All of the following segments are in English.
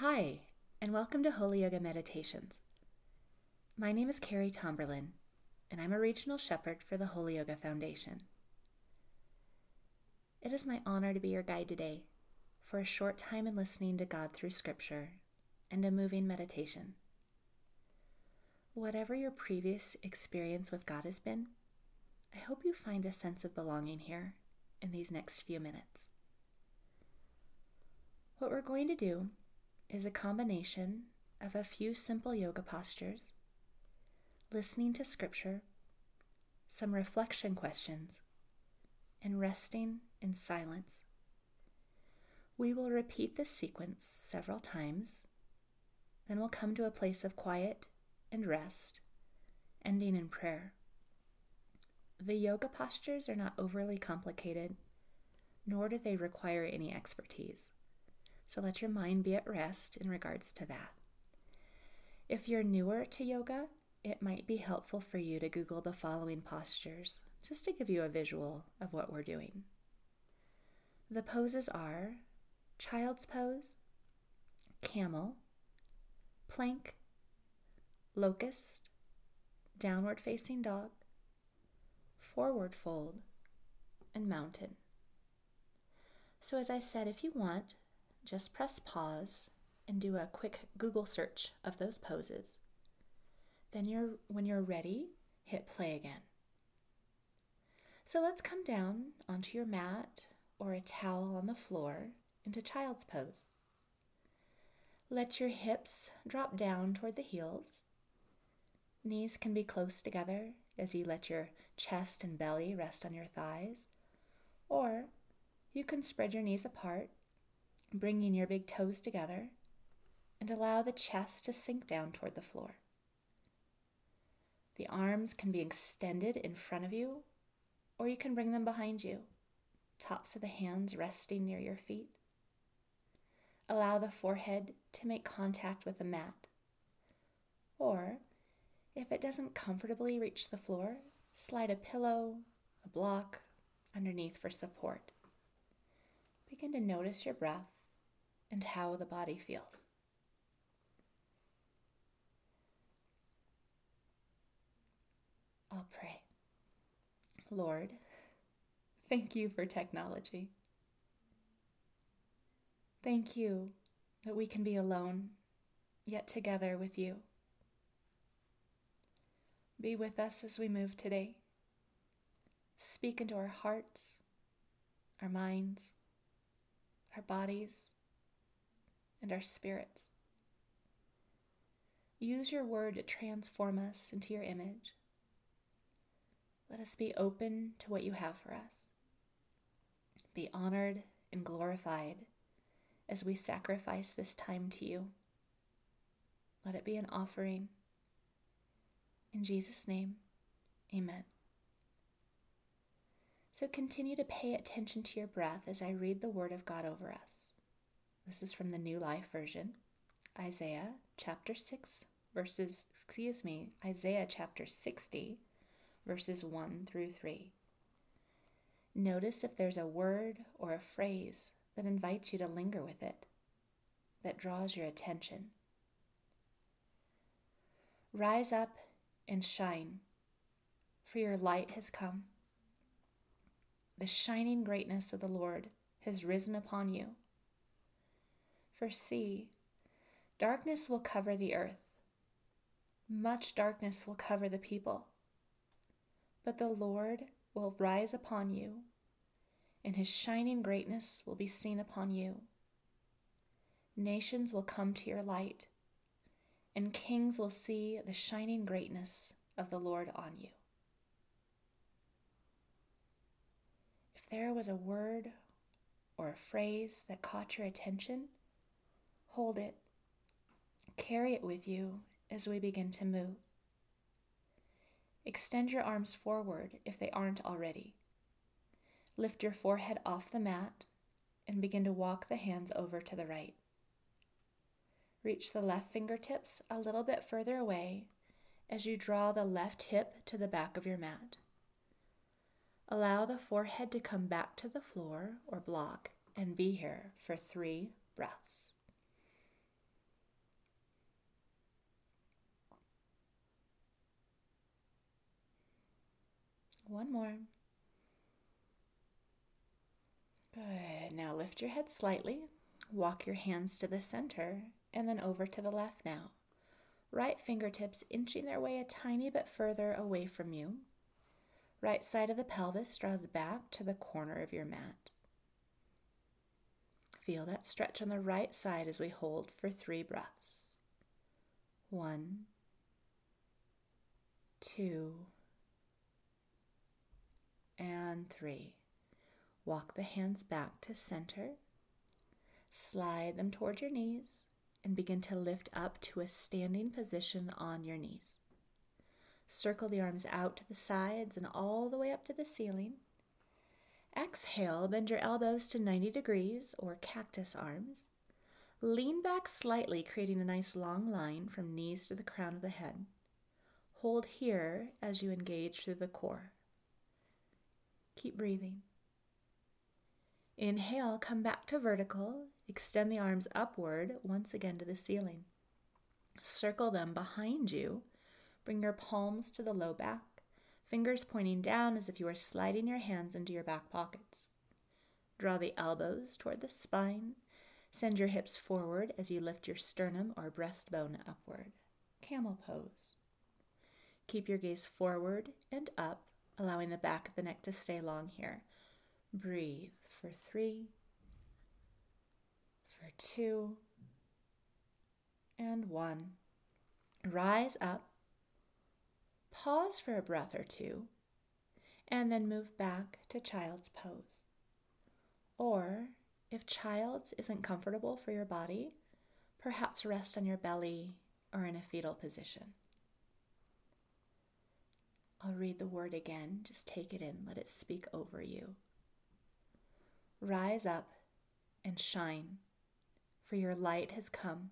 Hi, and welcome to Holy Yoga Meditations. My name is Carrie Tomberlin, and I'm a regional shepherd for the Holy Yoga Foundation. It is my honor to be your guide today for a short time in listening to God through Scripture and a moving meditation. Whatever your previous experience with God has been, I hope you find a sense of belonging here in these next few minutes. What we're going to do is a combination of a few simple yoga postures, listening to scripture, some reflection questions, and resting in silence. We will repeat this sequence several times, then we'll come to a place of quiet and rest, ending in prayer. The yoga postures are not overly complicated, nor do they require any expertise. So let your mind be at rest in regards to that. If you're newer to yoga, it might be helpful for you to Google the following postures just to give you a visual of what we're doing. The poses are child's pose, camel, plank, locust, downward facing dog, forward fold, and mountain. So, as I said, if you want, just press pause and do a quick Google search of those poses. Then you're when you're ready, hit play again. So let's come down onto your mat or a towel on the floor into child's pose. Let your hips drop down toward the heels. Knees can be close together as you let your chest and belly rest on your thighs, or you can spread your knees apart bringing your big toes together, and allow the chest to sink down toward the floor. The arms can be extended in front of you, or you can bring them behind you, tops of the hands resting near your feet. Allow the forehead to make contact with the mat. Or, if it doesn't comfortably reach the floor, slide a pillow, a block underneath for support. Begin to notice your breath and how the body feels. I'll pray. Lord, thank you for technology. Thank you that we can be alone, yet together with you. Be with us as we move today. Speak into our hearts, our minds, our bodies, and our spirits. Use your word to transform us into your image. Let us be open to what you have for us. Be honored and glorified as we sacrifice this time to you. Let it be an offering. In Jesus' name, amen. So continue to pay attention to your breath as I read the word of God over us. This is from the New Life Version. Isaiah chapter 6, verses, excuse me, Isaiah chapter 60, verses 1 through 3. Notice if there's a word or a phrase that invites you to linger with it, that draws your attention. Rise up and shine, for your light has come. The shining greatness of the Lord has risen upon you. For see, darkness will cover the earth, much darkness will cover the people. But the Lord will rise upon you, and his shining greatness will be seen upon you. Nations will come to your light, and kings will see the shining greatness of the Lord on you. If there was a word or a phrase that caught your attention, Hold it. Carry it with you as we begin to move. Extend your arms forward if they aren't already. Lift your forehead off the mat and begin to walk the hands over to the right. Reach the left fingertips a little bit further away as you draw the left hip to the back of your mat. Allow the forehead to come back to the floor or block and be here for three breaths. One more. Good. Now lift your head slightly. Walk your hands to the center and then over to the left now. Right fingertips inching their way a tiny bit further away from you. Right side of the pelvis draws back to the corner of your mat. Feel that stretch on the right side as we hold for three breaths. One, two, and three. Walk the hands back to center. Slide them toward your knees and begin to lift up to a standing position on your knees. Circle the arms out to the sides and all the way up to the ceiling. Exhale, bend your elbows to 90 degrees or cactus arms. Lean back slightly, creating a nice long line from knees to the crown of the head. Hold here as you engage through the core. Keep breathing. Inhale, come back to vertical. Extend the arms upward once again to the ceiling. Circle them behind you. Bring your palms to the low back fingers pointing down as if you are sliding your hands into your back pockets. Draw the elbows toward the spine. Send your hips forward as you lift your sternum or breastbone upward. Camel pose. Keep your gaze forward and up, allowing the back of the neck to stay long here. Breathe for three, for two, and one. Rise up pause for a breath or two, and then move back to child's pose. Or, if child's isn't comfortable for your body, perhaps rest on your belly or in a fetal position. I'll read the word again. Just take it in, let it speak over you. Rise up and shine, for your light has come.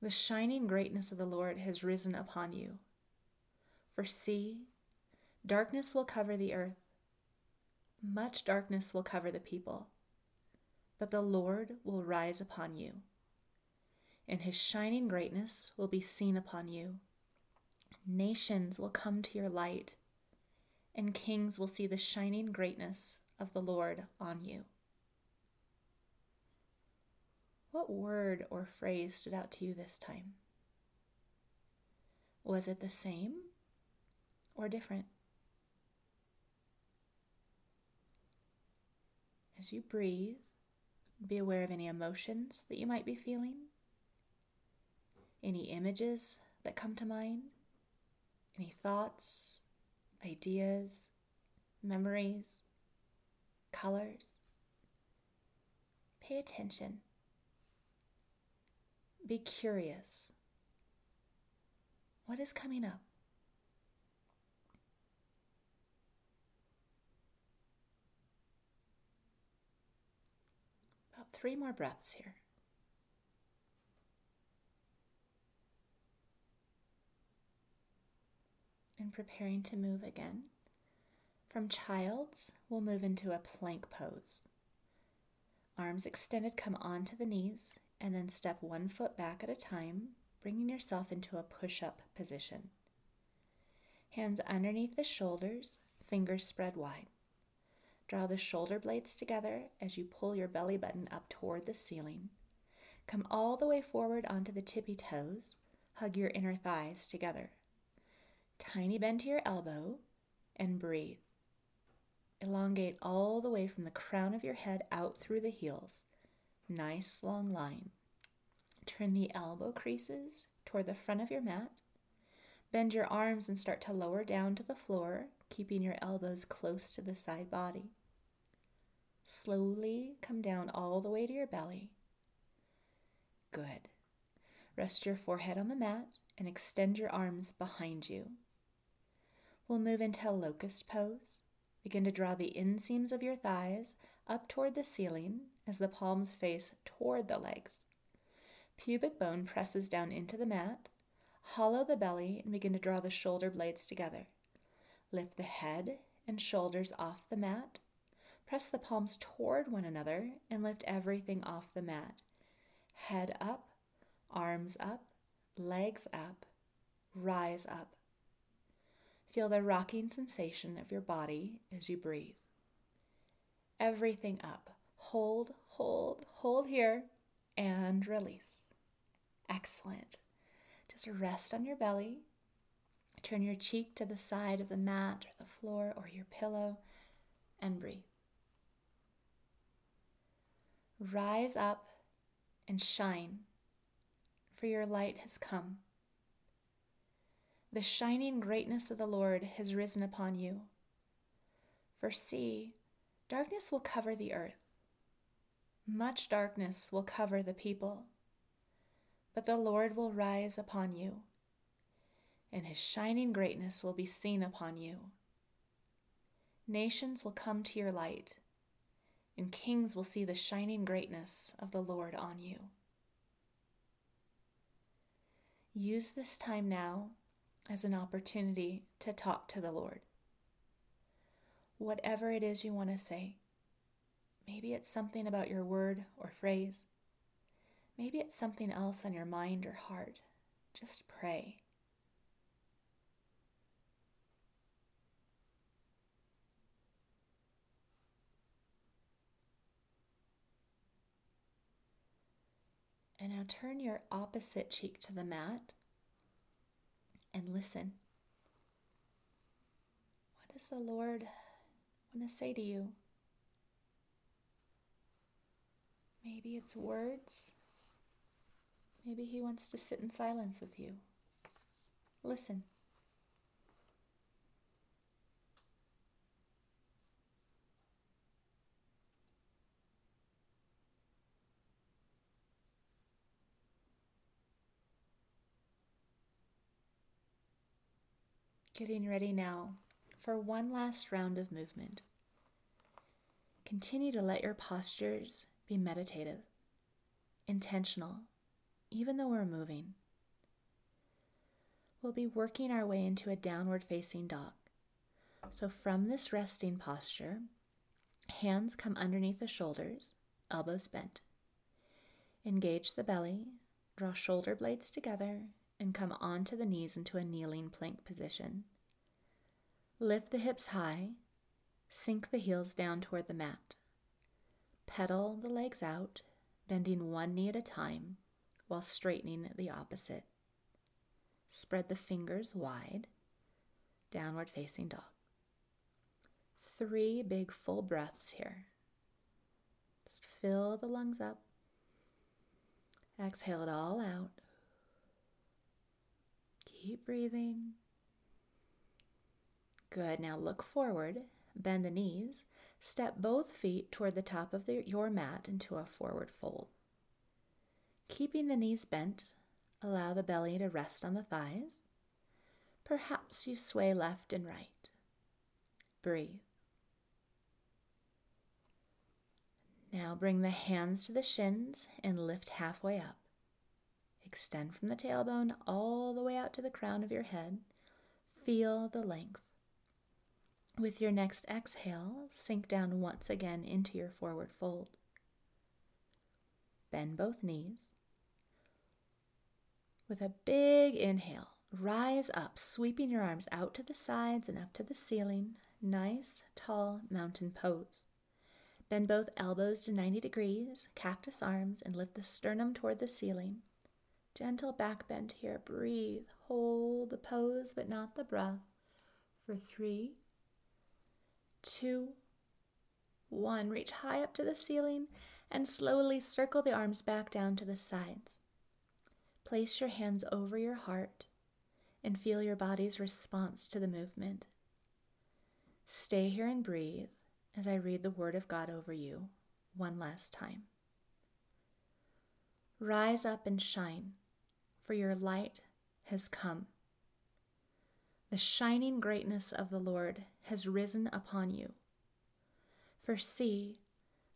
The shining greatness of the Lord has risen upon you. For see, darkness will cover the earth, much darkness will cover the people, but the Lord will rise upon you, and his shining greatness will be seen upon you. Nations will come to your light, and kings will see the shining greatness of the Lord on you. What word or phrase stood out to you this time? Was it the same or different. As you breathe, be aware of any emotions that you might be feeling, any images that come to mind, any thoughts, ideas, memories, colors. Pay attention. Be curious. What is coming up? About three more breaths here. And preparing to move again. From child's, we'll move into a plank pose. Arms extended come onto the knees, and then step one foot back at a time, bringing yourself into a push up position. Hands underneath the shoulders, fingers spread wide. Draw the shoulder blades together as you pull your belly button up toward the ceiling. Come all the way forward onto the tippy toes. Hug your inner thighs together. Tiny bend to your elbow and breathe. Elongate all the way from the crown of your head out through the heels. Nice long line. Turn the elbow creases toward the front of your mat. Bend your arms and start to lower down to the floor, keeping your elbows close to the side body. Slowly come down all the way to your belly. Good. Rest your forehead on the mat and extend your arms behind you. We'll move into a locust pose. Begin to draw the inseams of your thighs up toward the ceiling as the palms face toward the legs. Pubic bone presses down into the mat. Hollow the belly and begin to draw the shoulder blades together. Lift the head and shoulders off the mat Press the palms toward one another and lift everything off the mat. Head up, arms up, legs up, rise up. Feel the rocking sensation of your body as you breathe. Everything up. Hold, hold, hold here, and release. Excellent. Just rest on your belly. Turn your cheek to the side of the mat or the floor or your pillow and breathe. Rise up and shine, for your light has come. The shining greatness of the Lord has risen upon you. For see, darkness will cover the earth, much darkness will cover the people. But the Lord will rise upon you, and his shining greatness will be seen upon you. Nations will come to your light and kings will see the shining greatness of the Lord on you. Use this time now as an opportunity to talk to the Lord. Whatever it is you want to say, maybe it's something about your word or phrase, maybe it's something else on your mind or heart. Just pray. And now turn your opposite cheek to the mat and listen. What does the Lord want to say to you? Maybe it's words. Maybe He wants to sit in silence with you. Listen. Getting ready now for one last round of movement. Continue to let your postures be meditative, intentional, even though we're moving. We'll be working our way into a downward facing dog. So, from this resting posture, hands come underneath the shoulders, elbows bent. Engage the belly, draw shoulder blades together, and come onto the knees into a kneeling plank position. Lift the hips high, sink the heels down toward the mat. Pedal the legs out, bending one knee at a time while straightening the opposite. Spread the fingers wide, downward facing dog. Three big full breaths here. Just fill the lungs up. Exhale it all out. Keep breathing. Good. Now look forward, bend the knees, step both feet toward the top of the, your mat into a forward fold. Keeping the knees bent, allow the belly to rest on the thighs. Perhaps you sway left and right. Breathe. Now bring the hands to the shins and lift halfway up. Extend from the tailbone all the way out to the crown of your head. Feel the length. With your next exhale, sink down once again into your forward fold. Bend both knees. With a big inhale, rise up, sweeping your arms out to the sides and up to the ceiling. Nice, tall mountain pose. Bend both elbows to 90 degrees, cactus arms, and lift the sternum toward the ceiling. Gentle back bend here. Breathe. Hold the pose, but not the breath. For three, two, one. Reach high up to the ceiling and slowly circle the arms back down to the sides. Place your hands over your heart and feel your body's response to the movement. Stay here and breathe as I read the Word of God over you one last time. Rise up and shine for your light has come. The shining greatness of the Lord has risen upon you. For see,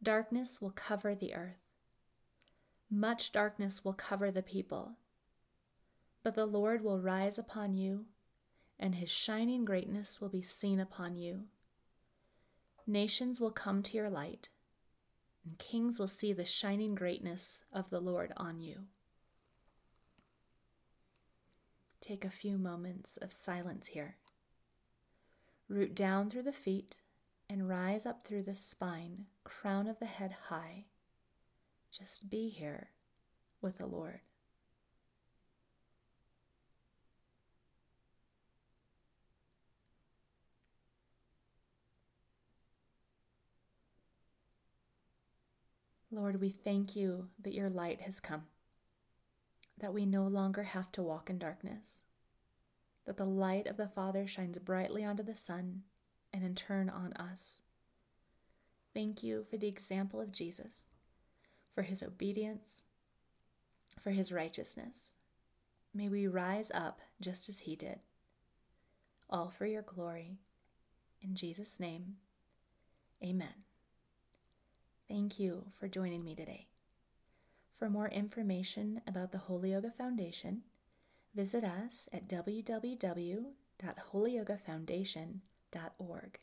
darkness will cover the earth. Much darkness will cover the people. But the Lord will rise upon you, and his shining greatness will be seen upon you. Nations will come to your light, and kings will see the shining greatness of the Lord on you. Take a few moments of silence here. Root down through the feet and rise up through the spine, crown of the head high. Just be here with the Lord. Lord, we thank you that your light has come, that we no longer have to walk in darkness, that the light of the Father shines brightly onto the Son and in turn on us. Thank you for the example of Jesus, for his obedience, for his righteousness. May we rise up just as he did. All for your glory. In Jesus' name, amen. Thank you for joining me today. For more information about the Holy Yoga Foundation, visit us at www.holyyogafoundation.org.